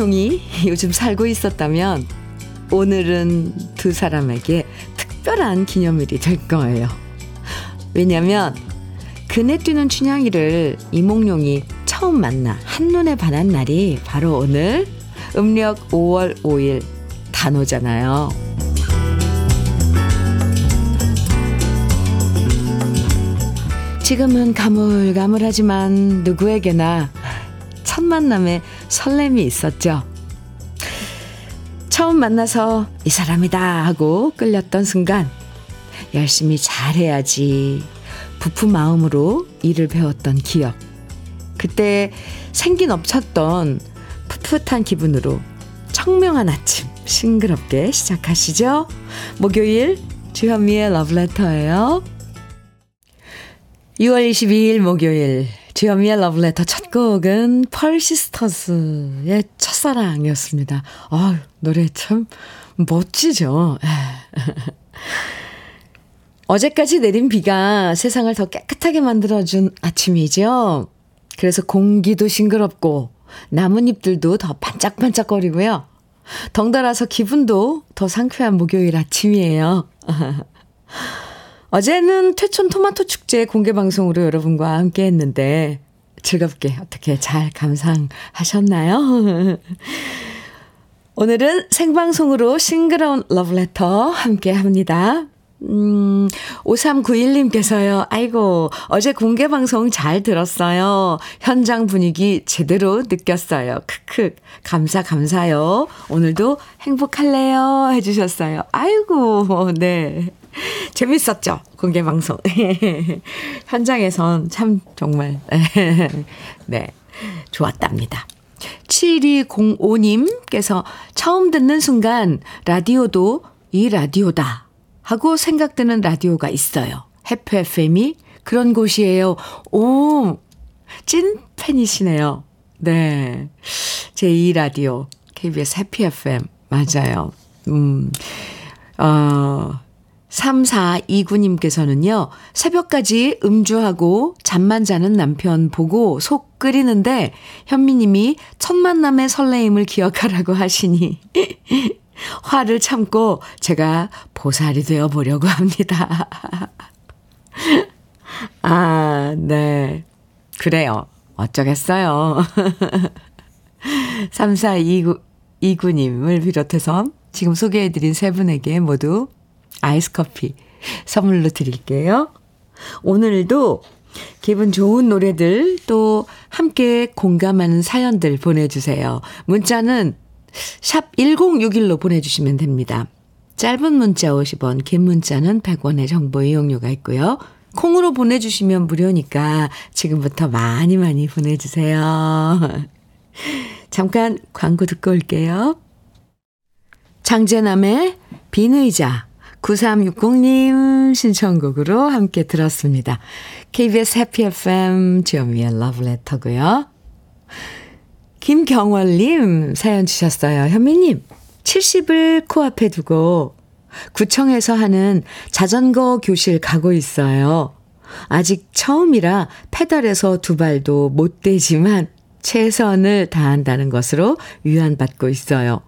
이몽룡이 요즘 살고 있었다면 오늘은 두 사람에게 특별한 기념일이 될 거예요. 왜냐면 그네 뛰는 춘향이를 이몽룡이 처음 만나 한눈에 반한 날이 바로 오늘 음력 5월 5일 단오잖아요. 지금은 가물가물하지만 누구에게나 첫 만남에 설렘이 있었죠. 처음 만나서 이 사람이다 하고 끌렸던 순간 열심히 잘해야지 부푼 마음으로 일을 배웠던 기억. 그때 생기 넘쳤던 풋풋한 기분으로 청명한 아침 싱그럽게 시작하시죠. 목요일 주현미의 러브레터예요. 6월 22일 목요일 주현미의 러브레터 첫 곡은 펄시스터스의 첫사랑이었습니다. 아 노래 참 멋지죠. 어제까지 내린 비가 세상을 더 깨끗하게 만들어준 아침이죠. 그래서 공기도 싱그럽고 나뭇잎들도 더 반짝반짝거리고요. 덩달아서 기분도 더 상쾌한 목요일 아침이에요. 어제는 퇴촌 토마토 축제 공개 방송으로 여러분과 함께 했는데 즐겁게 어떻게 잘 감상하셨나요? 오늘은 생방송으로 싱그러운 러브레터 함께 합니다. 음, 5391님께서요, 아이고, 어제 공개 방송 잘 들었어요. 현장 분위기 제대로 느꼈어요. 크크, 감사, 감사요. 오늘도 행복할래요. 해주셨어요. 아이고, 네. 재밌었죠? 공개 방송. 현장에선 참 정말, 네, 좋았답니다. 7205님께서 처음 듣는 순간 라디오도 이 라디오다 하고 생각드는 라디오가 있어요. 해피 FM이 그런 곳이에요. 오, 찐 팬이시네요. 네. 제2 라디오, KBS 해피 FM. 맞아요. 음, 어, 3429님께서는요, 새벽까지 음주하고 잠만 자는 남편 보고 속 끓이는데, 현미님이 첫 만남의 설레임을 기억하라고 하시니, 화를 참고 제가 보살이 되어 보려고 합니다. 아, 네. 그래요. 어쩌겠어요. 3429, 29님을 비롯해서 지금 소개해드린 세 분에게 모두 아이스 커피 선물로 드릴게요. 오늘도 기분 좋은 노래들 또 함께 공감하는 사연들 보내주세요. 문자는 샵 1061로 보내주시면 됩니다. 짧은 문자 50원, 긴 문자는 100원의 정보 이용료가 있고요. 콩으로 보내주시면 무료니까 지금부터 많이 많이 보내주세요. 잠깐 광고 듣고 올게요. 장재남의 비의자 9360님 신청곡으로 함께 들었습니다. KBS 해피 FM 주현미의 러브레터고요. 김경월님 사연 주셨어요. 현미님, 70을 코앞에 두고 구청에서 하는 자전거 교실 가고 있어요. 아직 처음이라 페달에서 두 발도 못 대지만 최선을 다한다는 것으로 위안받고 있어요.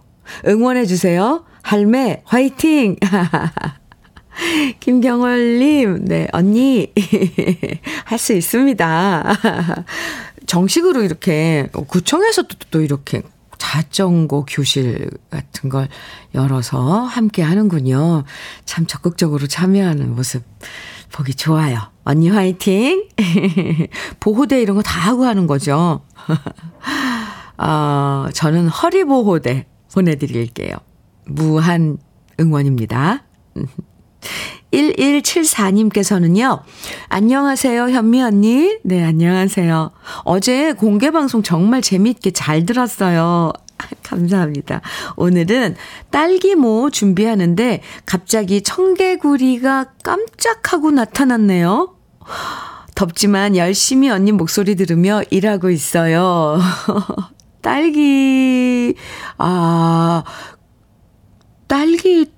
응원해주세요. 할매, 화이팅! 김경월님, 네, 언니, 할 수 있습니다. 정식으로 이렇게, 구청에서도 또 이렇게 자전거 교실 같은 걸 열어서 함께 하는군요. 참 적극적으로 참여하는 모습 보기 좋아요. 언니 화이팅! 보호대 이런 거 다 하고 하는 거죠. 어, 저는 허리보호대 보내드릴게요. 무한 응원입니다. 1174님께서는요, 안녕하세요, 현미 언니. 네, 안녕하세요. 어제 공개방송 정말 재미있게 잘 들었어요. 감사합니다. 오늘은 딸기모 준비하는데 갑자기 청개구리가 깜짝하고 나타났네요. 덥지만 열심히 언니 목소리 들으며 일하고 있어요. 딸기, 아, 딸기,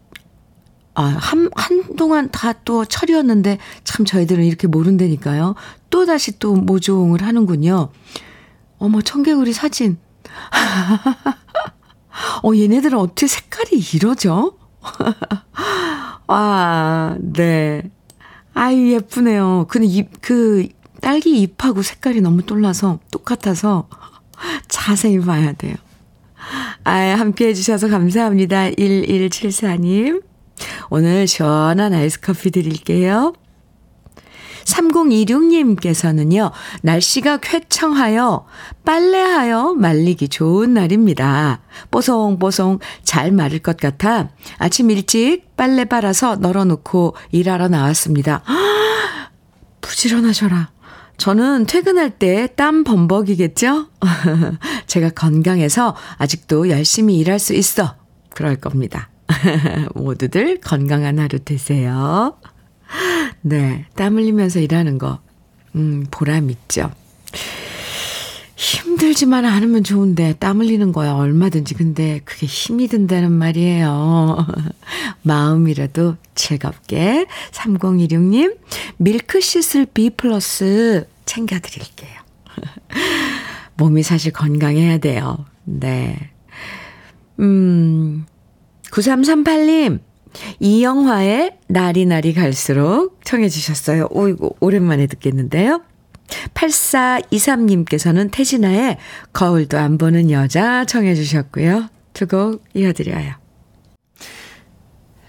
아, 한, 한동안 다 또 철이었는데 참 저희들은 이렇게 모른다니까요. 또 다시 또 모종을 하는군요. 어머, 청개구리 사진. 어, 얘네들은 어떻게 색깔이 이러죠? 아, 네. 아유, 예쁘네요. 근데 잎, 그, 딸기 잎하고 색깔이 너무 떨라서, 똑같아서 자세히 봐야 돼요. 아, 함께 해주셔서 감사합니다. 1174님. 오늘 시원한 아이스 커피 드릴게요. 3026님께서는요, 날씨가 쾌청하여 빨래하여 말리기 좋은 날입니다. 뽀송뽀송 잘 마를 것 같아 아침 일찍 빨래 빨아서 널어놓고 일하러 나왔습니다. 부지런하셔라. 저는 퇴근할 때 땀 범벅이겠죠? 제가 건강해서 아직도 열심히 일할 수 있어. 그럴 겁니다. 모두들 건강한 하루 되세요. 네, 땀 흘리면서 일하는 거, 음, 보람 있죠. 힘들지만 않으면 좋은데 땀 흘리는 거야 얼마든지 근데 그게 힘이 든다는 말이에요. 마음이라도 즐겁게 3016님 밀크시슬 B 플러스 챙겨드릴게요. 몸이 사실 건강해야 돼요. 네. 음 9338님 이영화의 날이 날이 갈수록 청해 주셨어요. 오이고 오랜만에 듣겠는데요. 8423님께서는 태진아의 거울도 안 보는 여자 청해 주셨고요. 두 곡 이어드려요.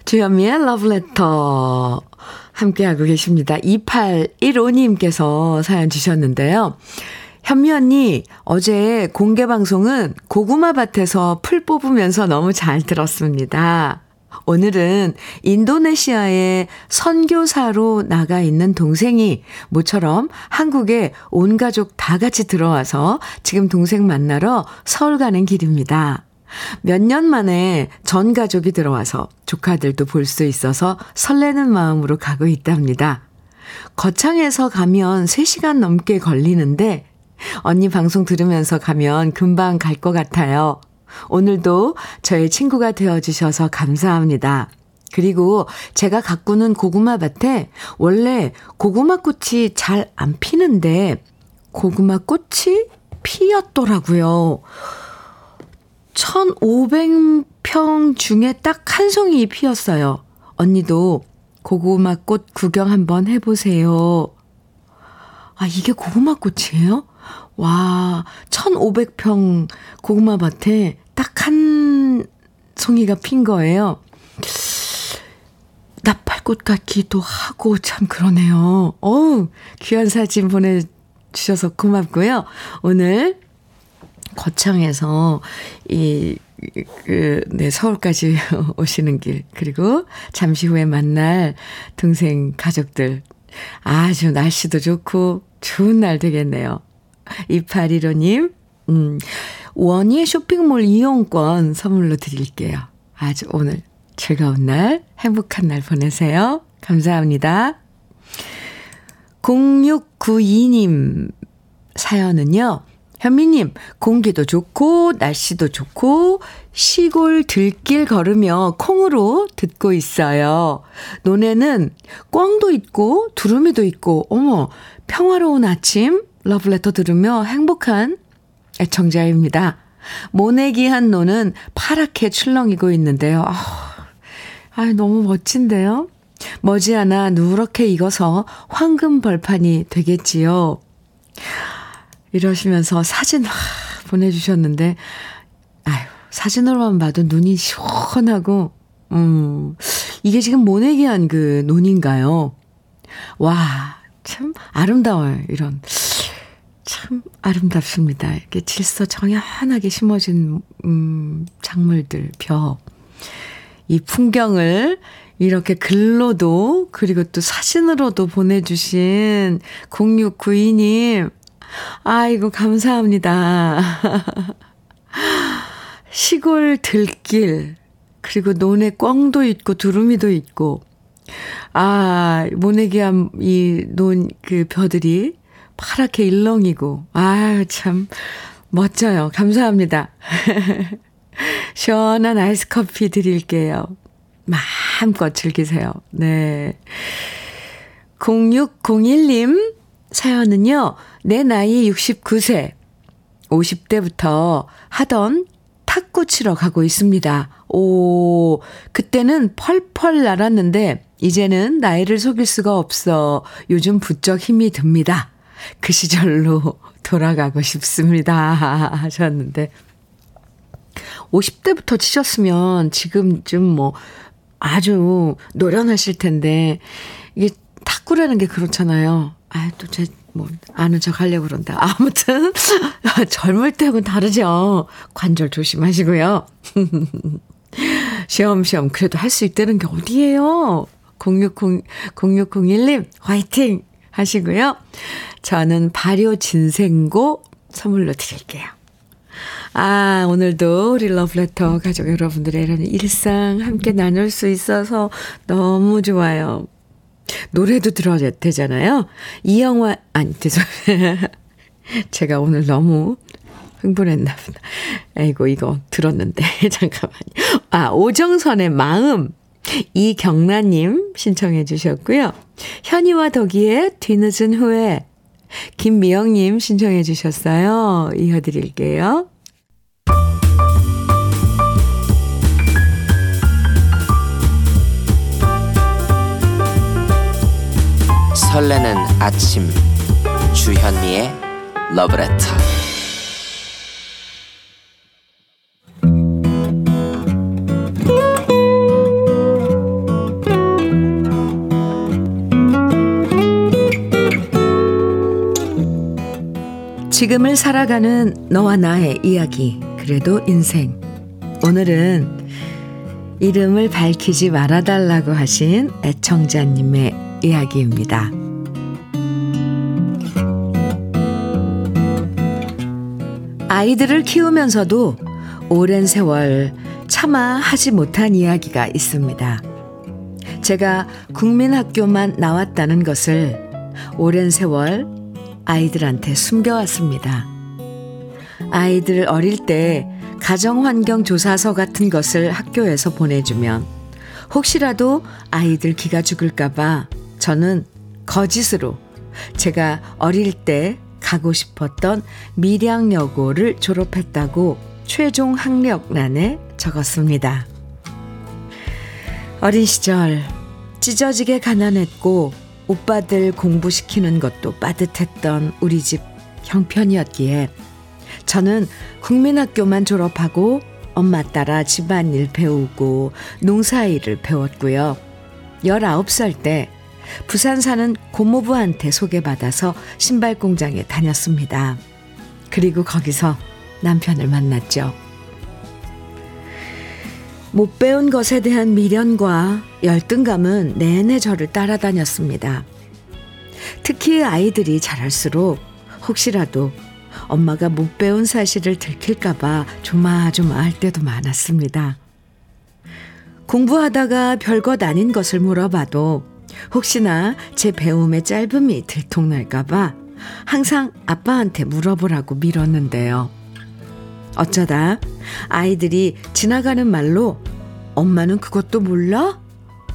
주현미의 러브레터 함께하고 계십니다. 2815님께서 사연 주셨는데요. 현미 언니, 어제 공개 방송은 고구마 밭에서 풀 뽑으면서 너무 잘 들었습니다. 오늘은 인도네시아에 선교사로 나가 있는 동생이 모처럼 한국에 온 가족 다 같이 들어와서 지금 동생 만나러 서울 가는 길입니다. 몇 년 만에 전 가족이 들어와서 조카들도 볼 수 있어서 설레는 마음으로 가고 있답니다. 거창에서 가면 3시간 넘게 걸리는데 언니 방송 들으면서 가면 금방 갈 것 같아요. 오늘도 저의 친구가 되어주셔서 감사합니다. 그리고 제가 가꾸는 고구마 밭에 원래 고구마 꽃이 잘 안 피는데 고구마 꽃이 피었더라고요. 1500평 중에 딱 한 송이 피었어요. 언니도 고구마 꽃 구경 한번 해보세요. 아, 이게 고구마 꽃이에요? 와, 1500평 고구마 밭에 딱 한 송이가 핀 거예요. 나팔꽃 같기도 하고 참 그러네요. 어우, 귀한 사진 보내주셔서 고맙고요. 오늘 거창에서 이, 그, 네, 서울까지 오시는 길, 그리고 잠시 후에 만날 동생 가족들. 아주 날씨도 좋고 좋은 날 되겠네요. 2815님, 음, 원예 쇼핑몰 이용권 선물로 드릴게요. 아주 오늘 즐거운 날, 행복한 날 보내세요. 감사합니다. 0692님 사연은요. 현미님, 공기도 좋고, 날씨도 좋고, 시골 들길 걸으며 콩으로 듣고 있어요. 논에는 꿩도 있고, 두루미도 있고, 어머, 평화로운 아침, 러브레터 들으며 행복한 애청자입니다. 모내기한 노는 파랗게 출렁이고 있는데요. 아, 아 너무 멋진데요? 머지않아 누렇게 익어서 황금 벌판이 되겠지요. 이러시면서 사진 보내주셨는데, 아유, 사진으로만 봐도 눈이 시원하고, 음, 이게 지금 모내기한 그 논인가요? 와, 참 아름다워요. 이런. 참 아름답습니다. 이렇게 질서 정연하게 심어진, 음, 작물들, 벼. 이 풍경을 이렇게 글로도, 그리고 또 사진으로도 보내주신 0692님. 아이고, 감사합니다. 시골 들길, 그리고 논에 꿩도 있고, 두루미도 있고, 아, 모내기한 이 논, 그 벼들이 파랗게 일렁이고, 아유, 참, 멋져요. 감사합니다. 시원한 아이스 커피 드릴게요. 마음껏 즐기세요. 네. 0601님, 사연은요, 내 나이 69세, 50대부터 하던 탁구 치러 가고 있습니다. 오, 그때는 펄펄 날았는데, 이제는 나이를 속일 수가 없어. 요즘 부쩍 힘이 듭니다. 그 시절로 돌아가고 싶습니다. 하셨는데, 50대부터 치셨으면 지금쯤 뭐 아주 노련하실 텐데, 이게 탁구라는 게 그렇잖아요. 아, 또 제, 뭐, 아는 척 하려고 그런다. 아무튼, 젊을 때하고는 다르죠. 관절 조심하시고요. 시험시험 그래도 할 수 있다는 게 어디예요? 060, 0601님, 화이팅! 하시고요. 저는 발효 진생고 선물로 드릴게요. 아, 오늘도 우리 러브레터 가족 여러분들의 이런 일상 함께 나눌 수 있어서 너무 좋아요. 노래도 들어야 되잖아요. 이영화, 아니, 죄송해요. 제가 오늘 너무 흥분했나 보다. 아이고, 이거 들었는데. 잠깐만요. 아, 오정선의 마음. 이경란님 신청해 주셨고요. 현이와 덕이의 뒤늦은 후에 김미영님 신청해 주셨어요. 이어드릴게요. 설레는 아침 주현미의 러브레터 지금을 살아가는 너와 나의 이야기 그래도 인생 오늘은 이름을 밝히지 말아달라고 하신 애청자님의 이야기입니다. 아이들을 키우면서도 오랜 세월 차마 하지 못한 이야기가 있습니다. 제가 국민학교만 나왔다는 것을 오랜 세월 아이들한테 숨겨왔습니다. 아이들 어릴 때 가정환경조사서 같은 것을 학교에서 보내주면 혹시라도 아이들 기가 죽을까봐 저는 거짓으로 제가 어릴 때 가고 싶었던 밀양여고를 졸업했다고 최종 학력란에 적었습니다. 어린 시절 찢어지게 가난했고 오빠들 공부시키는 것도 빠듯했던 우리 집 형편이었기에 저는 국민학교만 졸업하고 엄마 따라 집안일 배우고 농사일을 배웠고요. 19살 때 부산 사는 고모부한테 소개받아서 신발 공장에 다녔습니다. 그리고 거기서 남편을 만났죠. 못 배운 것에 대한 미련과 열등감은 내내 저를 따라다녔습니다. 특히 아이들이 자랄수록 혹시라도 엄마가 못 배운 사실을 들킬까봐 조마조마할 때도 많았습니다. 공부하다가 별것 아닌 것을 물어봐도 혹시나 제 배움의 짧음이 들통날까봐 항상 아빠한테 물어보라고 밀었는데요. 어쩌다 아이들이 지나가는 말로 엄마는 그것도 몰라?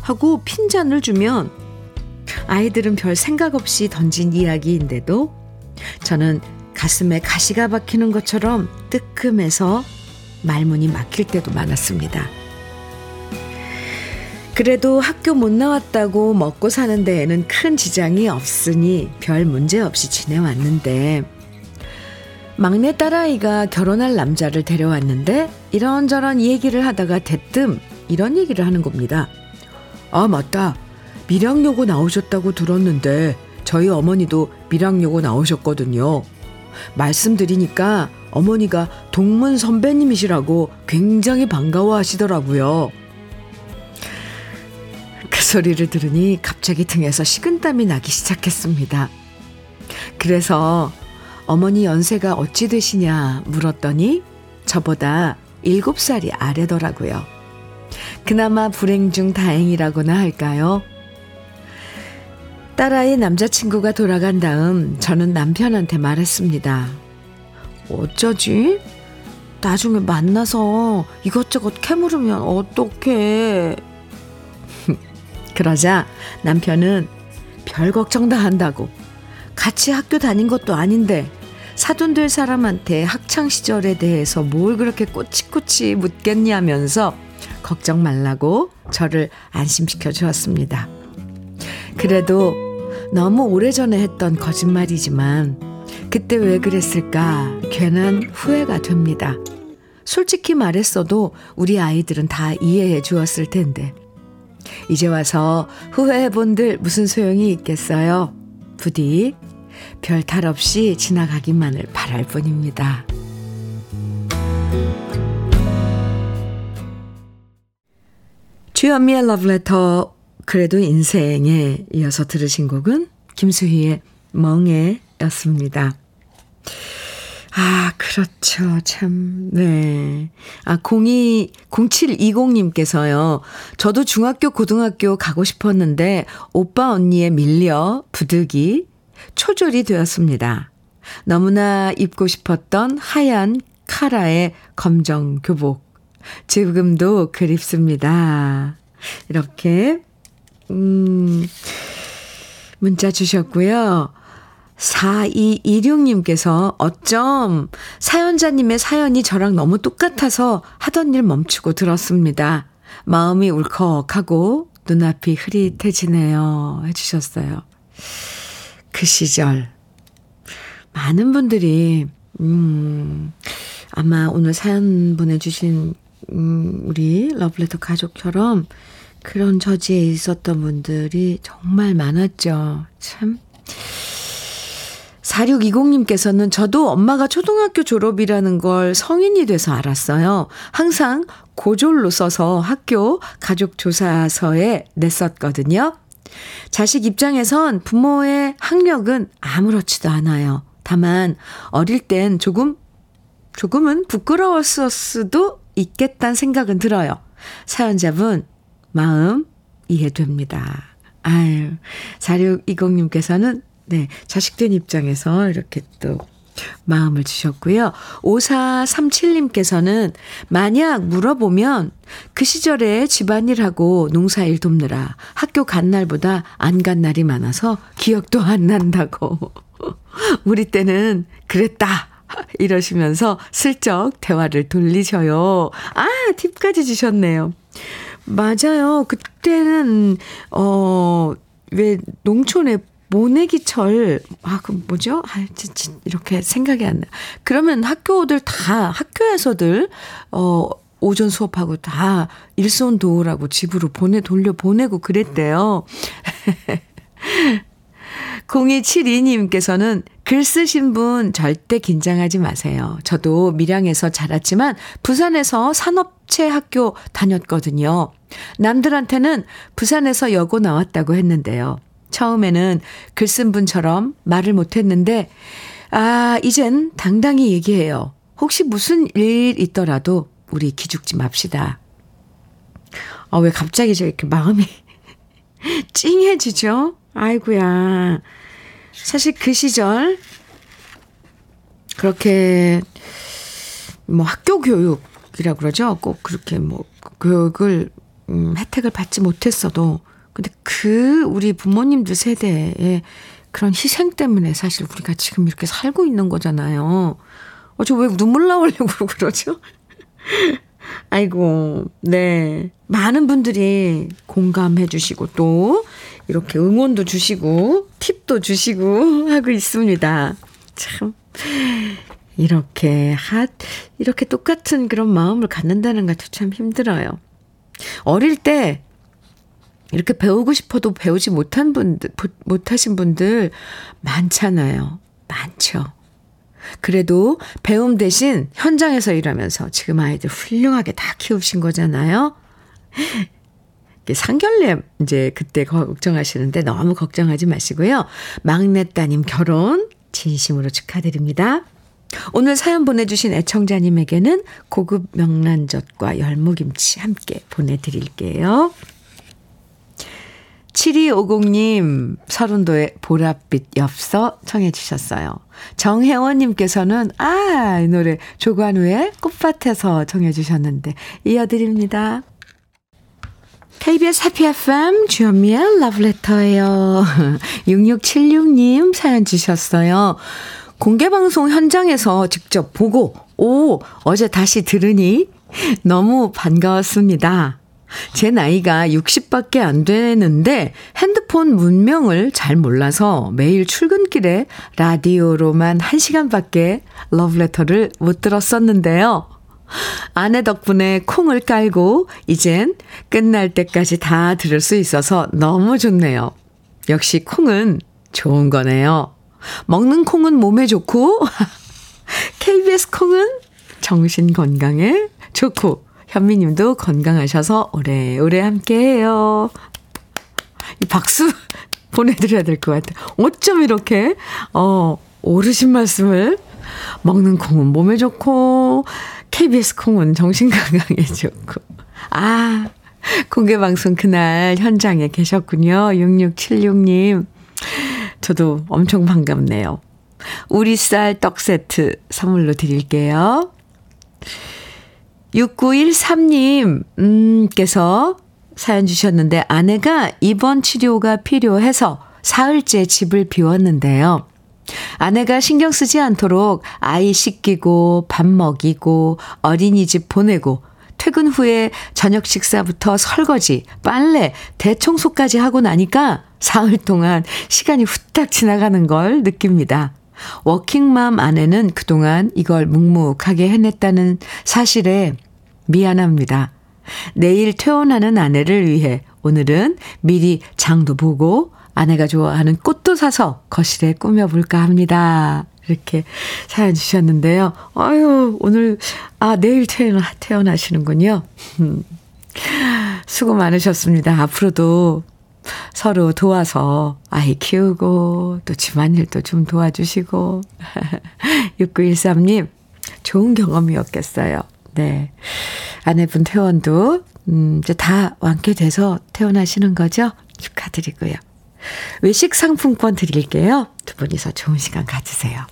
하고 핀잔을 주면 아이들은 별 생각 없이 던진 이야기인데도 저는 가슴에 가시가 박히는 것처럼 뜨끔해서 말문이 막힐 때도 많았습니다. 그래도 학교 못 나왔다고 먹고 사는 데에는 큰 지장이 없으니 별 문제 없이 지내왔는데 막내 딸아이가 결혼할 남자를 데려왔는데 이런저런 얘기를 하다가 대뜸 이런 얘기를 하는 겁니다. 아, 맞다. 밀양요고 나오셨다고 들었는데 저희 어머니도 밀양요고 나오셨거든요. 말씀드리니까 어머니가 동문 선배님이시라고 굉장히 반가워 하시더라고요. 소리를 들으니 갑자기 등에서 식은땀이 나기 시작했습니다. 그래서 어머니 연세가 어찌 되시냐 물었더니 저보다 7살이 아래더라고요. 그나마 불행 중 다행이라고나 할까요? 딸아이 남자친구가 돌아간 다음 저는 남편한테 말했습니다. 어쩌지? 나중에 만나서 이것저것 캐물으면 어떡해. 그러자 남편은 별 걱정 다 한다고 같이 학교 다닌 것도 아닌데 사돈 될 사람한테 학창 시절에 대해서 뭘 그렇게 꼬치꼬치 묻겠냐면서 걱정 말라고 저를 안심시켜 주었습니다. 그래도 너무 오래전에 했던 거짓말이지만 그때 왜 그랬을까 괜한 후회가 됩니다. 솔직히 말했어도 우리 아이들은 다 이해해 주었을 텐데. 이제 와서 후회해 본들 무슨 소용이 있겠어요? 부디 별 탈 없이 지나가기만을 바랄 뿐입니다. 주현미의 러브레터 그래도 인생에 이어서 들으신 곡은 김수희의 멍해였습니다. 아, 그렇죠. 참, 네. 아, 02, 0720님께서요. 저도 중학교, 고등학교 가고 싶었는데, 오빠 언니에 밀려 부득이 초졸이 되었습니다. 너무나 입고 싶었던 하얀 카라의 검정 교복. 지금도 그립습니다. 이렇게, 음, 문자 주셨고요. 4226님께서 어쩜 사연자님의 사연이 저랑 너무 똑같아서 하던 일 멈추고 들었습니다. 마음이 울컥하고 눈앞이 흐릿해지네요. 해주셨어요. 그 시절. 많은 분들이, 음, 아마 오늘 사연 보내주신, 음, 우리 러블레터 가족처럼 그런 저지에 있었던 분들이 정말 많았죠. 참. 4620님께서는 저도 엄마가 초등학교 졸업이라는 걸 성인이 돼서 알았어요. 항상 고졸로 써서 학교 가족조사서에 냈었거든요. 자식 입장에선 부모의 학력은 아무렇지도 않아요. 다만 어릴 땐 조금 조금은 부끄러웠을 수도 있겠다는 생각은 들어요. 사연자분 마음 이해됩니다. 아유, 4620님께서는 네, 자식된 입장에서 이렇게 또 마음을 주셨고요. 5437님께서는 만약 물어보면 그 시절에 집안일하고 농사일 돕느라 학교 간 날보다 안 간 날이 많아서 기억도 안 난다고. 우리 때는 그랬다. 이러시면서 슬쩍 대화를 돌리셔요. 아, 팁까지 주셨네요. 맞아요. 그때는, 어, 왜 농촌에 모내기철, 아, 그 뭐죠? 아, 진짜 이렇게 생각이 안 나. 그러면 학교들 다, 학교에서들, 어, 오전 수업하고 다 일손 도우라고 집으로 보내, 돌려 보내고 그랬대요. 0272님께서는 글 쓰신 분 절대 긴장하지 마세요. 저도 밀양에서 자랐지만 부산에서 산업체 학교 다녔거든요. 남들한테는 부산에서 여고 나왔다고 했는데요. 처음에는 글 쓴 분처럼 말을 못했는데, 아, 이젠 당당히 얘기해요. 혹시 무슨 일 있더라도 우리 기죽지 맙시다. 아, 왜 갑자기 저 이렇게 마음이 찡해지죠? 아이구야. 사실 그 시절, 그렇게, 뭐 학교 교육이라 고 그러죠? 꼭 그렇게 뭐 교육을, 음, 혜택을 받지 못했어도 근데 그 우리 부모님들 세대의 그런 희생 때문에 사실 우리가 지금 이렇게 살고 있는 거잖아요. 어, 저 왜 눈물 나오려고 그러죠? 아이고, 네. 많은 분들이 공감해 주시고 또 이렇게 응원도 주시고 팁도 주시고 하고 있습니다. 참. 이렇게 핫, 이렇게 똑같은 그런 마음을 갖는다는 것도 참 힘들어요. 어릴 때 이렇게 배우고 싶어도 배우지 못한 분들, 못하신 분들 많잖아요. 많죠. 그래도 배움 대신 현장에서 일하면서 지금 아이들 훌륭하게 다 키우신 거잖아요. 상견례 이제 그때 걱정하시는데 너무 걱정하지 마시고요. 막내 따님 결혼 진심으로 축하드립니다. 오늘 사연 보내주신 애청자님에게는 고급 명란젓과 열무김치 함께 보내드릴게요. 7250님, 서른도의 보랏빛 엽서 청해 주셨어요. 정혜원님께서는, 아, 이 노래 조관우의 꽃밭에서 청해 주셨는데, 이어드립니다. KBS 해피 FM 주현미의 러브레터예요. 6676님 사연 주셨어요. 공개방송 현장에서 직접 보고, 오, 어제 다시 들으니 너무 반가웠습니다. 제 나이가 60밖에 안 되는데 핸드폰 문명을 잘 몰라서 매일 출근길에 라디오로만 1시간밖에 러브레터를 못 들었었는데요. 아내 덕분에 콩을 깔고 이젠 끝날 때까지 다 들을 수 있어서 너무 좋네요. 역시 콩은 좋은 거네요. 먹는 콩은 몸에 좋고 KBS 콩은 정신 건강에 좋고 현미님도 건강하셔서 오래오래 함께해요. 이 박수 보내드려야 될 것 같아요. 어쩜 이렇게 어 오르신 말씀을 먹는 콩은 몸에 좋고 KBS 콩은 정신 건강에 좋고 아 공개 방송 그날 현장에 계셨군요. 6676님. 저도 엄청 반갑네요. 우리 쌀 떡 세트 선물로 드릴게요. 6913님, 음,께서 사연 주셨는데 아내가 입원 치료가 필요해서 사흘째 집을 비웠는데요. 아내가 신경 쓰지 않도록 아이 씻기고 밥 먹이고 어린이집 보내고 퇴근 후에 저녁 식사부터 설거지, 빨래, 대청소까지 하고 나니까 사흘 동안 시간이 후딱 지나가는 걸 느낍니다. 워킹맘 아내는 그동안 이걸 묵묵하게 해냈다는 사실에 미안합니다. 내일 퇴원하는 아내를 위해 오늘은 미리 장도 보고 아내가 좋아하는 꽃도 사서 거실에 꾸며볼까 합니다. 이렇게 사연 주셨는데요. 아유, 오늘, 아, 내일 퇴원, 퇴원하시는군요. 수고 많으셨습니다. 앞으로도 서로 도와서 아이 키우고 또 집안일도 좀 도와주시고 6913님 좋은 경험이었겠어요. 네. 아내분 퇴원도 음 이제 다 완쾌돼서 퇴원하시는 거죠? 축하드리고요. 외식 상품권 드릴게요. 두 분이서 좋은 시간 가지세요.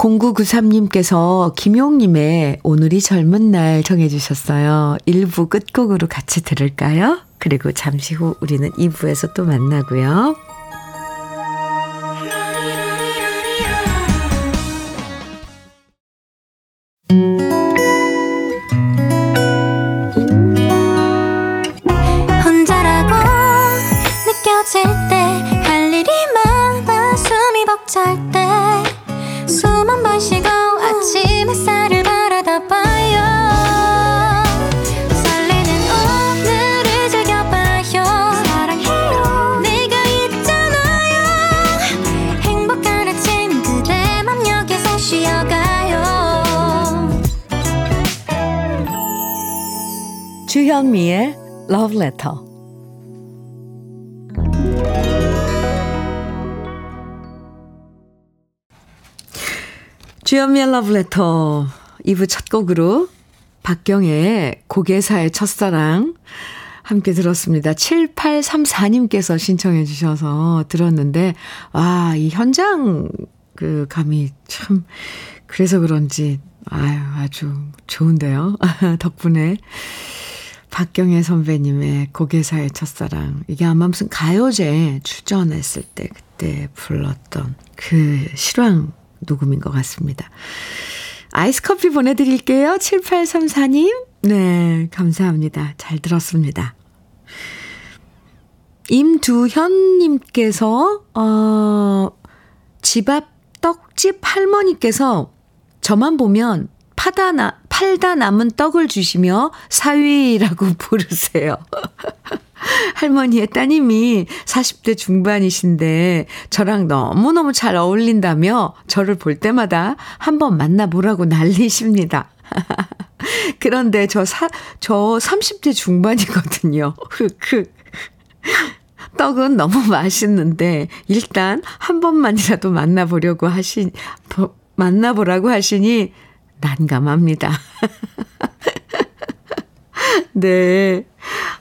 0993님께서 김용님의 오늘이 젊은 날 정해주셨어요. 1부 끝곡으로 같이 들을까요? 그리고 잠시 후 우리는 2부에서 또 만나고요. 주현미의 Love Letter. 주현미의 Love Letter 2부 첫 곡으로 박경의 고개사의 첫사랑 함께 들었습니다. 7834님께서 신청해 주셔서 들었는데, 와, 이 현장 그 감이 참, 그래서 그런지, 아유, 아주 좋은데요. 덕분에 박경혜 선배님의 고개사의 첫사랑. 이게 아마 무슨 가요제 출전했을 때 그때 불렀던 그 실황 녹음인 것 같습니다. 아이스 커피 보내드릴게요. 7834님. 네, 감사합니다. 잘 들었습니다. 임두현님께서, 어, 집 앞 떡집 할머니께서 저만 보면 파다 나, 팔다 남은 떡을 주시며 사위라고 부르세요. 할머니의 따님이 40대 중반이신데 저랑 너무너무 잘 어울린다며 저를 볼 때마다 한번 만나보라고 난리십니다. 그런데 저 사, 저 30대 중반이거든요. 흑흑. 떡은 너무 맛있는데 일단 한 번만이라도 만나보려고 하시 만나보라고 하시니 난감합니다. 네.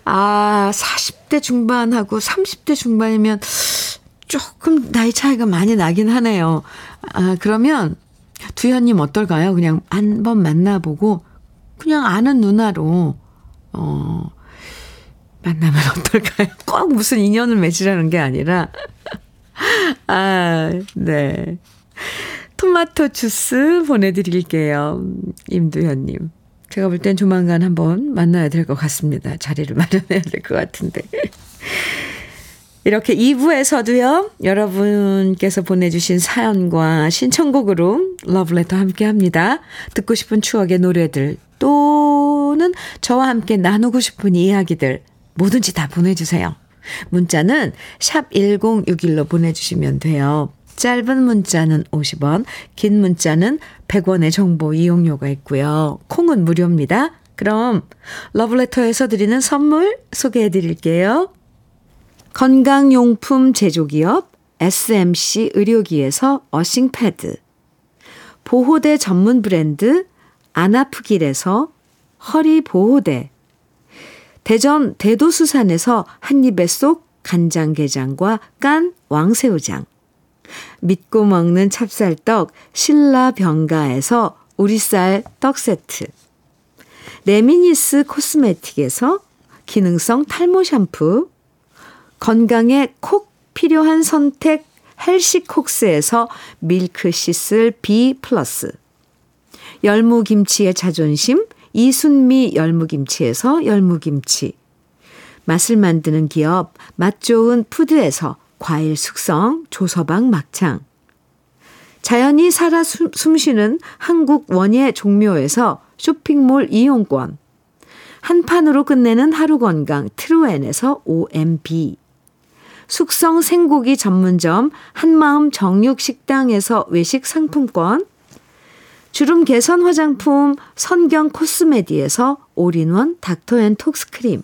아, 40대 중반하고 30대 중반이면 조금 나이 차이가 많이 나긴 하네요. 아, 그러면 두현님 어떨까요? 그냥 한번 만나보고 그냥 아는 누나로, 어, 만나면 어떨까요? 꼭 무슨 인연을 맺으라는 게 아니라. 아, 네. 토마토 주스 보내드릴게요. 임두현님. 제가 볼 땐 조만간 한번 만나야 될 것 같습니다. 자리를 마련해야 될 것 같은데. 이렇게 2부에서도요, 여러분께서 보내주신 사연과 신청곡으로 러브레터 함께 합니다. 듣고 싶은 추억의 노래들, 또는 저와 함께 나누고 싶은 이야기들, 뭐든지 다 보내주세요. 문자는 샵 1061로 보내주시면 돼요. 짧은 문자는 50원, 긴 문자는 100원의 정보 이용료가 있고요. 콩은 무료입니다. 그럼 러브레터에서 드리는 선물 소개해 드릴게요. 건강용품 제조기업 SMC 의료기에서 어싱패드 보호대 전문 브랜드 안아프길에서 허리보호대 대전 대도수산에서 한입에 쏙 간장게장과 깐 왕새우장 믿고 먹는 찹쌀떡 신라병가에서 우리쌀 떡 세트. 레미니스 코스메틱에서 기능성 탈모 샴푸. 건강에 콕 필요한 선택 헬시콕스에서 밀크시슬 B 플러스. 열무김치의 자존심 이순미 열무김치에서 열무김치. 맛을 만드는 기업 맛 좋은 푸드에서 과일 숙성 조서방 막창. 자연이 살아 숨쉬는 한국 원예 종묘에서 쇼핑몰 이용권. 한 판으로 끝내는 하루 건강 트루엔에서 OMB 숙성 생고기 전문점 한마음 정육식당에서 외식 상품권. 주름 개선 화장품 선경 코스메디에서 올인원 닥터앤톡스크림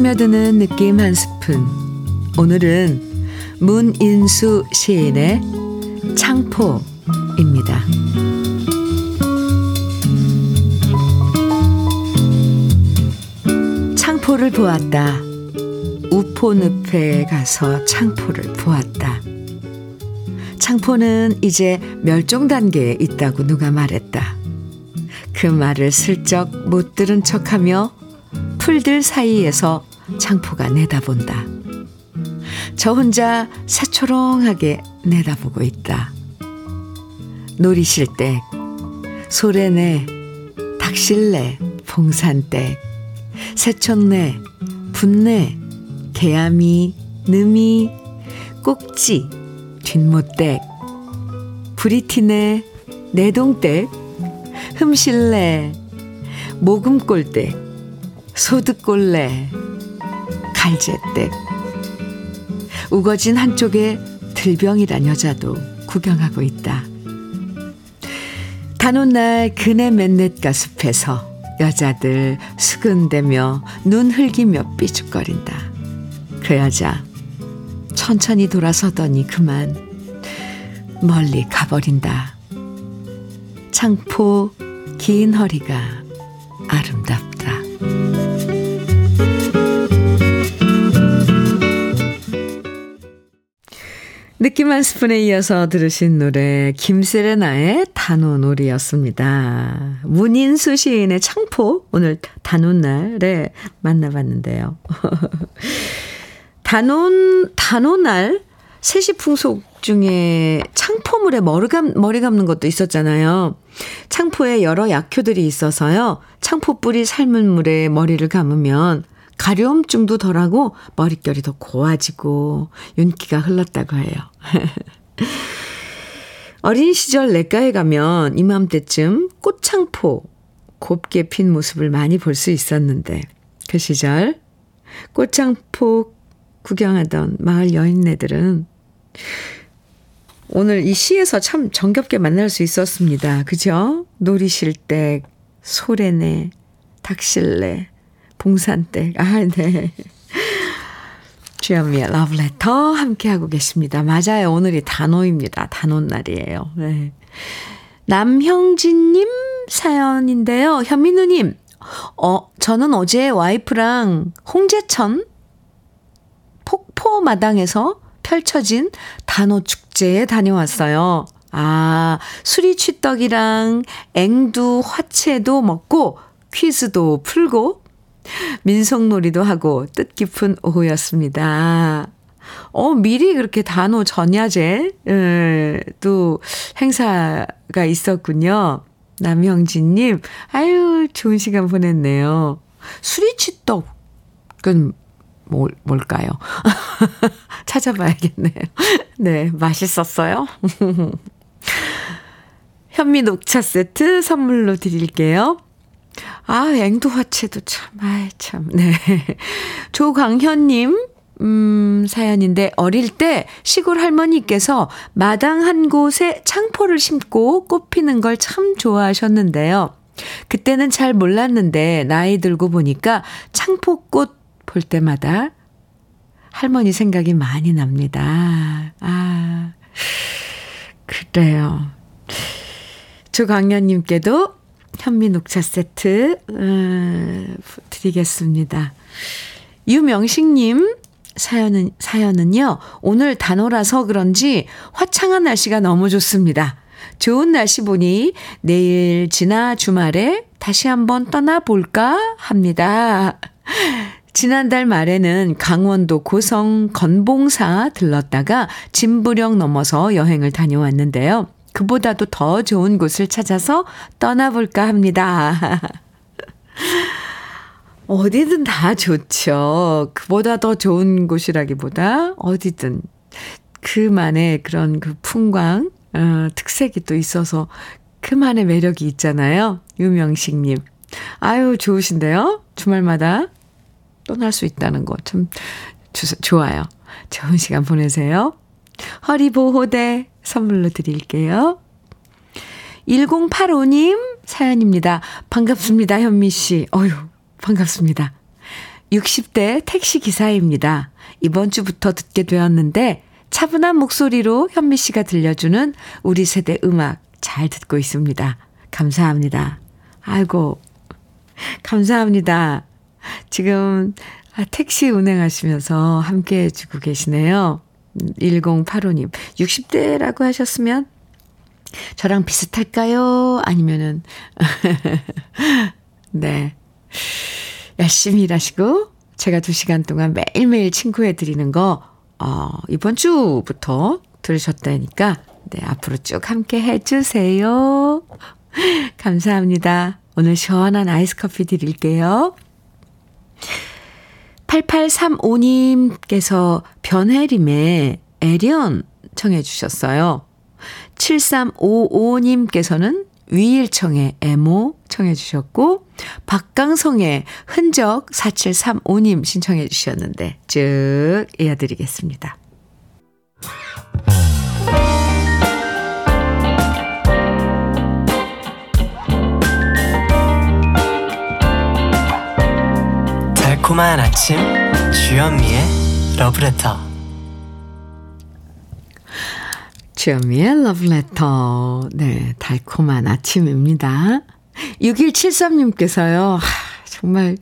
스며드는 느낌 한 스푼. 오늘은 문인수 시인의 창포입니다. 창포를 보았다. 우포늪에 가서 창포를 보았다. 창포는 이제 멸종 단계에 있다고 누가 말했다. 그 말을 슬쩍 못 들은 척하며 풀들 사이에서 창포가 내다본다. 저 혼자 새초롱하게 내다보고 있다. 놀이실댁, 소래내, 닭실내, 봉산댁, 새촌내, 분내, 개아미, 느미, 꼭지, 뒷모댁, 브리티네, 내동댁, 흠실내, 모금골댁, 소득골래, 갈제댁. 우거진 한쪽에 들병이란 여자도 구경하고 있다. 단오날 그네 맨넷가 숲에서 여자들 수근대며 눈 흘기며 삐죽거린다. 그 여자 천천히 돌아서더니 그만 멀리 가버린다. 창포 긴 허리가 아름답다. 느낌 한 스푼에 이어서 들으신 노래 김세레나의 단오놀이였습니다. 문인수 시인의 창포 오늘 단오날에 만나봤는데요. 단온 단오날 세시 풍속 중에 창포물에 머리, 감, 머리 감는 것도 있었잖아요. 창포에 여러 약효들이 있어서요. 창포 뿌리 삶은 물에 머리를 감으면 가려움증도 덜하고 머릿결이 더 고와지고 윤기가 흘렀다고 해요. 어린 시절 내과에 가면 이맘때쯤 꽃창포 곱게 핀 모습을 많이 볼 수 있었는데 그 시절 꽃창포 구경하던 마을 여인네들은 오늘 이 시에서 참 정겹게 만날 수 있었습니다. 그죠? 놀이실댁, 소래내, 닭실내, 봉산댁. 아, 네. 주현미의 러브레터 함께하고 계십니다. 맞아요. 오늘이 단오입니다. 단오 날이에요. 네. 남형진님 사연인데요. 현민우님, 어, 저는 어제 와이프랑 홍제천 폭포 마당에서 펼쳐진 단오 축제에 다녀왔어요. 아, 수리 취떡이랑 앵두 화채도 먹고 퀴즈도 풀고 민속놀이도 하고 뜻깊은 오후였습니다. 어, 미리 그렇게 단오 전야제, 예, 또 행사가 있었군요. 남형진님, 아유, 좋은 시간 보냈네요. 수리치떡은 뭘, 뭘까요? 찾아봐야겠네요. 네, 맛있었어요. 현미 녹차 세트 선물로 드릴게요. 아, 앵두화채도 참, 아이, 참, 네. 조광현님, 음, 사연인데, 어릴 때 시골 할머니께서 마당 한 곳에 창포를 심고 꽃 피는 걸 참 좋아하셨는데요. 그때는 잘 몰랐는데, 나이 들고 보니까 창포꽃 볼 때마다 할머니 생각이 많이 납니다. 아, 그래요. 조광현님께도 현미 녹차 세트 음, 드리겠습니다. 유명식님 사연은 사연은요. 오늘 단오라서 그런지 화창한 날씨가 너무 좋습니다. 좋은 날씨 보니 내일 지나 주말에 다시 한번 떠나볼까 합니다. 지난달 말에는 강원도 고성 건봉사 들렀다가 진부령 넘어서 여행을 다녀왔는데요. 그보다도 더 좋은 곳을 찾아서 떠나볼까 합니다. 어디든 다 좋죠. 그보다 더 좋은 곳이라기보다 어디든 그만의 그런 그 풍광, 어, 특색이 또 있어서 그만의 매력이 있잖아요. 유명식님. 아유, 좋으신데요? 주말마다 떠날 수 있다는 거 참 좋아요. 좋은 시간 보내세요. 허리보호대 선물로 드릴게요. 1085님 사연입니다. 반갑습니다, 현미 씨. 어휴, 반갑습니다. 60대 택시 기사입니다. 이번 주부터 듣게 되었는데 차분한 목소리로 현미 씨가 들려주는 우리 세대 음악 잘 듣고 있습니다. 감사합니다. 아이고, 감사합니다. 지금 아, 택시 운행하시면서 함께 해주고 계시네요. 1085님. 60대라고 하셨으면 저랑 비슷할까요? 아니면은, 네. 열심히 일하시고, 제가 두 시간 동안 매일매일 친구해 드리는 거, 어, 이번 주부터 들으셨다니까, 네, 앞으로 쭉 함께 해주세요. 감사합니다. 오늘 시원한 아이스 커피 드릴게요. 8835님께서 변혜림의 애련 청해 주셨어요. 7355님께서는 위일청의 애모 청해 주셨고 박강성의 흔적 4735님 신청해 주셨는데 쭉 이어드리겠습니다. 달콤한 아침 주현미의 러브레터 주현미의 러브레터 네 달콤한 아침입니다 6173님께서요 정말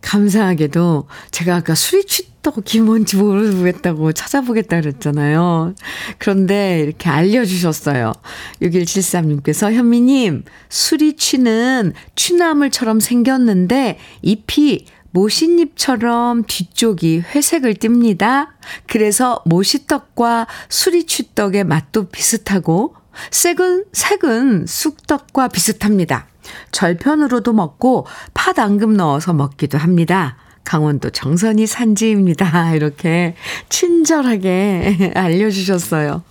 감사하게도 제가 아까 술이 취떡이 뭔지 모르겠다고 찾아보겠다 그랬잖아요. 그런데 이렇게 알려주셨어요. 6173님께서 현미님, 술이 취는 취나물처럼 생겼는데 잎이 모신잎처럼 뒤쪽이 회색을 띱니다. 그래서 모시떡과 수리추떡의 맛도 비슷하고 색은, 색은 쑥떡과 비슷합니다. 절편으로도 먹고 팥 앙금 넣어서 먹기도 합니다. 강원도 정선이 산지입니다. 이렇게 친절하게 알려주셨어요.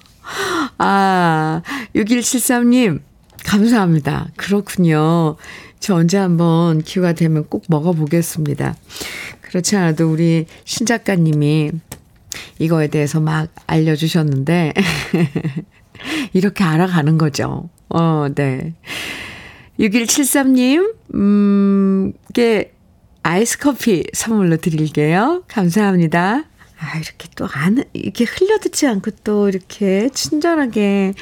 아, 6173님, 감사합니다. 그렇군요. 저 언제 한번 기회가 되면 꼭 먹어보겠습니다. 그렇지 않아도 우리 신 작가님이 이거에 대해서 막 알려주셨는데, 이렇게 알아가는 거죠. 어, 네. 6173님, 음, 게 아이스 커피 선물로 드릴게요. 감사합니다. 아, 이렇게 또 안, 이렇게 흘려듣지 않고 또 이렇게 친절하게,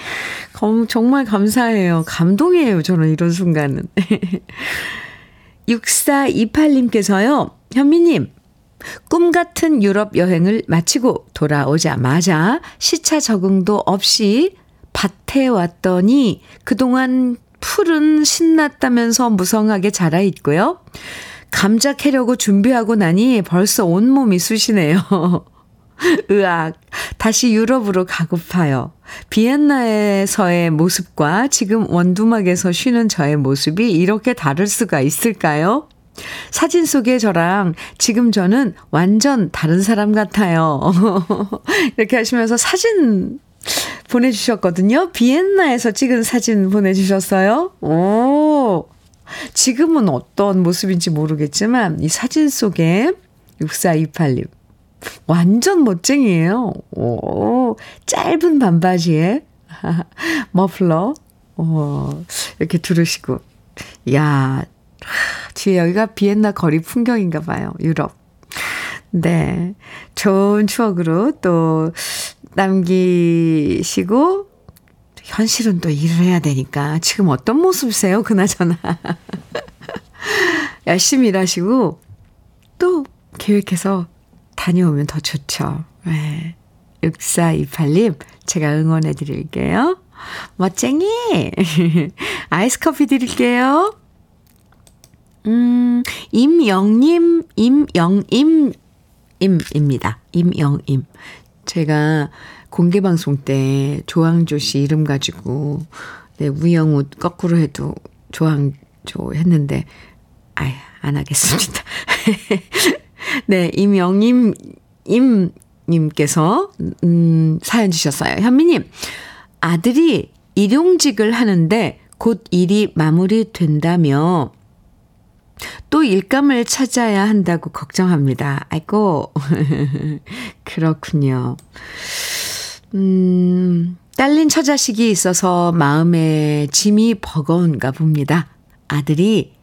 정말 감사해요. 감동이에요. 저는 이런 순간은. 6428님께서요, 현미님, 꿈 같은 유럽 여행을 마치고 돌아오자마자 시차 적응도 없이 밭에 왔더니 그동안 풀은 신났다면서 무성하게 자라 있고요. 감자 캐려고 준비하고 나니 벌써 온몸이 쑤시네요. 으악, 다시 유럽으로 가고파요. 비엔나에서의 모습과 지금 원두막에서 쉬는 저의 모습이 이렇게 다를 수가 있을까요? 사진 속의 저랑 지금 저는 완전 다른 사람 같아요. 이렇게 하시면서 사진 보내주셨거든요. 비엔나에서 찍은 사진 보내주셨어요. 오, 지금은 어떤 모습인지 모르겠지만 이 사진 속에 6428님 완전 멋쟁이에요. 오, 짧은 반바지에 머플러 오, 이렇게 두르시고 야 뒤에 여기가 비엔나 거리 풍경인가 봐요. 유럽. 네. 좋은 추억으로 또 남기시고 현실은 또 일을 해야 되니까 지금 어떤 모습이세요? 그나저나. 열심히 일하시고 또 계획해서 다녀오면 더 좋죠. 네. 6428님, 제가 응원해 드릴게요. 멋쟁이! 아이스 커피 드릴게요. 음, 임영님, 임영임, 임입니다. 임영임. 제가 공개방송 때 조항조 씨 이름 가지고, 네, 우영우 거꾸로 해도 조항조 했는데, 아예 안 하겠습니다. 네, 임영임, 임, 님께서, 음, 사연 주셨어요. 현미님, 아들이 일용직을 하는데 곧 일이 마무리된다며 또 일감을 찾아야 한다고 걱정합니다. 아이고, 그렇군요. 음, 딸린 처자식이 있어서 마음에 짐이 버거운가 봅니다. 아들이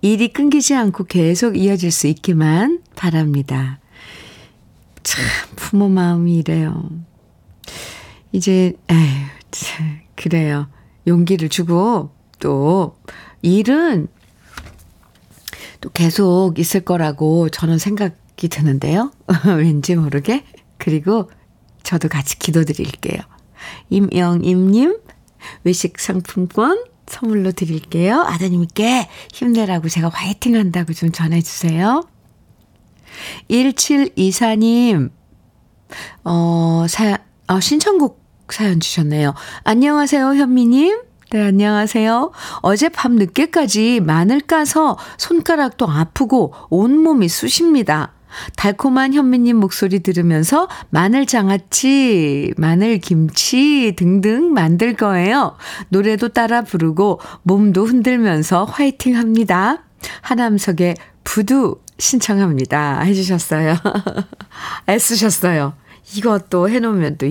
일이 끊기지 않고 계속 이어질 수 있기만 바랍니다. 참, 부모 마음이 이래요. 이제, 에휴, 참, 그래요. 용기를 주고, 또, 일은 또 계속 있을 거라고 저는 생각이 드는데요. 왠지 모르게. 그리고 저도 같이 기도드릴게요. 임영임님, 외식 상품권 선물로 드릴게요. 아드님께 힘내라고 제가 화이팅 한다고 좀 전해주세요. 1724님, 어, 사, 어, 신청곡 사연 주셨네요. 안녕하세요, 현미님. 네, 안녕하세요. 어젯밤 늦게까지 마늘 까서 손가락도 아프고 온몸이 쑤십니다. 달콤한 현미님 목소리 들으면서 마늘 장아찌, 마늘 김치 등등 만들 거예요. 노래도 따라 부르고 몸도 흔들면서 화이팅 합니다. 하남석의 부두 신청합니다. 해주셨어요. 애쓰셨어요. 이것도 해놓으면 또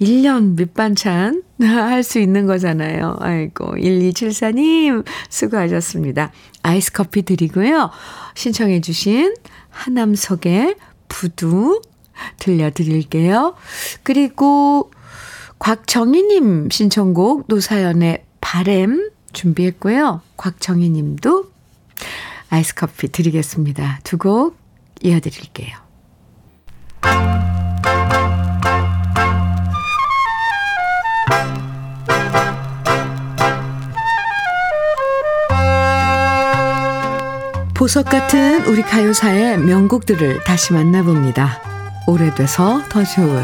1년 밑반찬 할 수 있는 거잖아요. 아이고, 1274님, 수고하셨습니다. 아이스 커피 드리고요. 신청해주신 하남석의 부두 들려드릴게요. 그리고 곽정희님 신청곡 노사연의 바램 준비했고요. 곽정희 님도 아이스 커피 드리겠습니다. 두 곡 이어드릴게요. 보석 같은 우리 가요사의 명곡들을 다시 만나봅니다. 오래돼서 더 좋은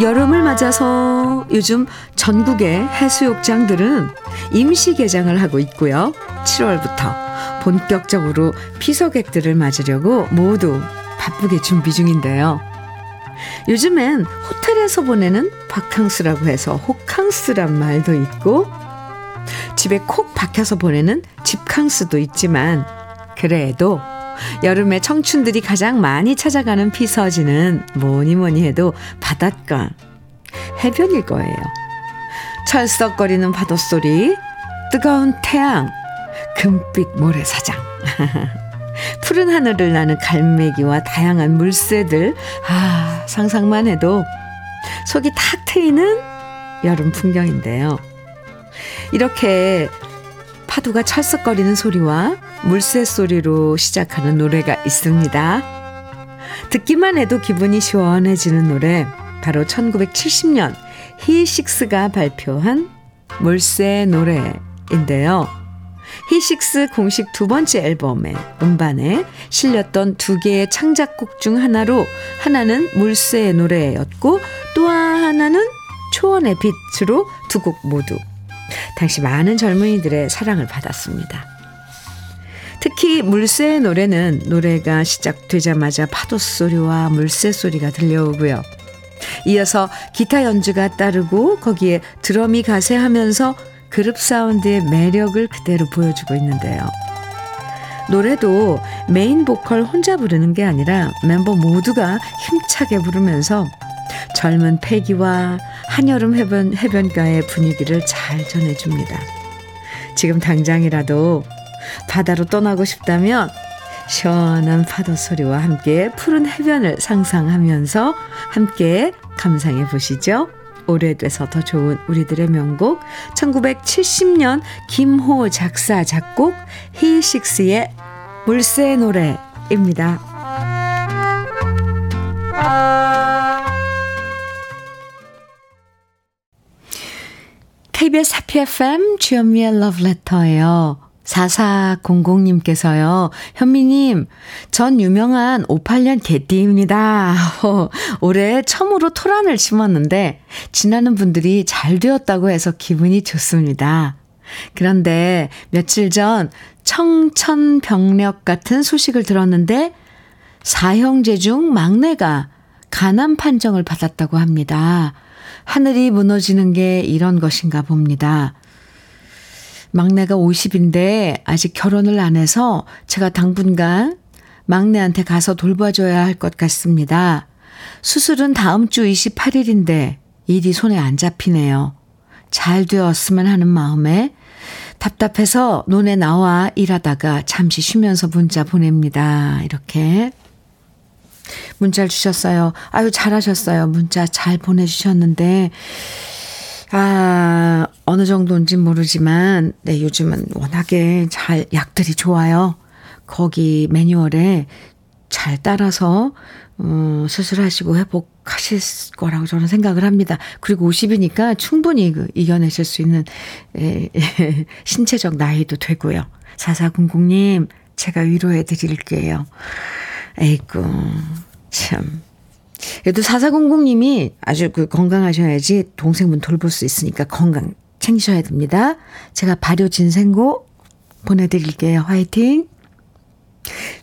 여름을 맞아서 요즘 전국의 해수욕장들은 임시 개장을 하고 있고요. 7월부터 본격적으로 피서객들을 맞으려고 모두 바쁘게 준비 중인데요. 요즘엔 호텔에서 보내는 바캉스라고 해서 호캉스란 말도 있고 집에 콕 박혀서 보내는 집캉스도 있지만 그래도 여름에 청춘들이 가장 많이 찾아가는 피서지는 뭐니 뭐니 해도 바닷가 해변일 거예요. 철썩거리는 파도 소리, 뜨거운 태양, 금빛 모래사장. 푸른 하늘을 나는 갈매기와 다양한 물새들. 아, 상상만 해도 속이 탁 트이는 여름 풍경인데요. 이렇게 파도가 철썩거리는 소리와 물새 소리로 시작하는 노래가 있습니다. 듣기만 해도 기분이 시원해지는 노래. 바로 1970년 히식스가 발표한 물새 노래인데요. 히식스 공식 두 번째 앨범의 음반에 실렸던 두 개의 창작곡 중 하나로 하나는 물새의 노래였고 또 하나는 초원의 빛으로 두 곡 모두 당시 많은 젊은이들의 사랑을 받았습니다. 특히 물새의 노래는 노래가 시작되자마자 파도 소리와 물새 소리가 들려오고요. 이어서 기타 연주가 따르고 거기에 드럼이 가세하면서 그룹 사운드의 매력을 그대로 보여주고 있는데요. 노래도 메인 보컬 혼자 부르는 게 아니라 멤버 모두가 힘차게 부르면서 젊은 패기와 한여름 해변, 해변가의 분위기를 잘 전해줍니다. 지금 당장이라도 바다로 떠나고 싶다면 시원한 파도 소리와 함께 푸른 해변을 상상하면서 함께 감상해 보시죠. 오래돼서 더 좋은 우리들의 명곡 1970년 김호 작사 작곡 히식스의 물새 노래입니다. KBS 해피 FM 주현미의 러브레터예요. 4400님께서요. 현미님, 전 유명한 58년 개띠입니다. 올해 처음으로 토란을 심었는데 지나는 분들이 잘 되었다고 해서 기분이 좋습니다. 그런데 며칠 전 청천벽력 같은 소식을 들었는데 사형제 중 막내가 가난 판정을 받았다고 합니다. 하늘이 무너지는 게 이런 것인가 봅니다. 막내가 50인데 아직 결혼을 안 해서 제가 당분간 막내한테 가서 돌봐줘야 할 것 같습니다. 수술은 다음 주 28일인데 일이 손에 안 잡히네요. 잘 되었으면 하는 마음에 답답해서 논에 나와 일하다가 잠시 쉬면서 문자 보냅니다. 이렇게 문자를 주셨어요. 아유, 잘하셨어요. 문자 잘 보내주셨는데, 아, 어느 정도인지 모르지만, 네, 요즘은 워낙에 잘, 약들이 좋아요. 거기 매뉴얼에 잘 따라서, 어, 수술하시고 회복하실 거라고 저는 생각을 합니다. 그리고 50이니까 충분히 그 이겨내실 수 있는, 에, 에, 신체적 나이도 되고요. 4400님, 제가 위로해 드릴게요. 에이구, 참. 그래도 4400님이 아주 그 건강하셔야지 동생분 돌볼 수 있으니까 건강 챙기셔야 됩니다. 제가 발효 진생고 보내드릴게요. 화이팅!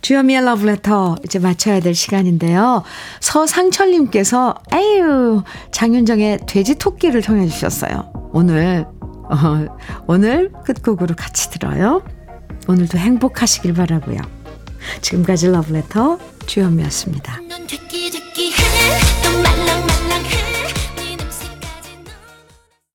주여미의 러브레터 이제 마쳐야 될 시간인데요. 서상철님께서 에휴 장윤정의 돼지 토끼를 통해 주셨어요. 오늘 어, 오늘 끝곡으로 같이 들어요. 오늘도 행복하시길 바라고요. 지금까지 러브레터 주현미였습니다. 느끼해 또 말랑말랑해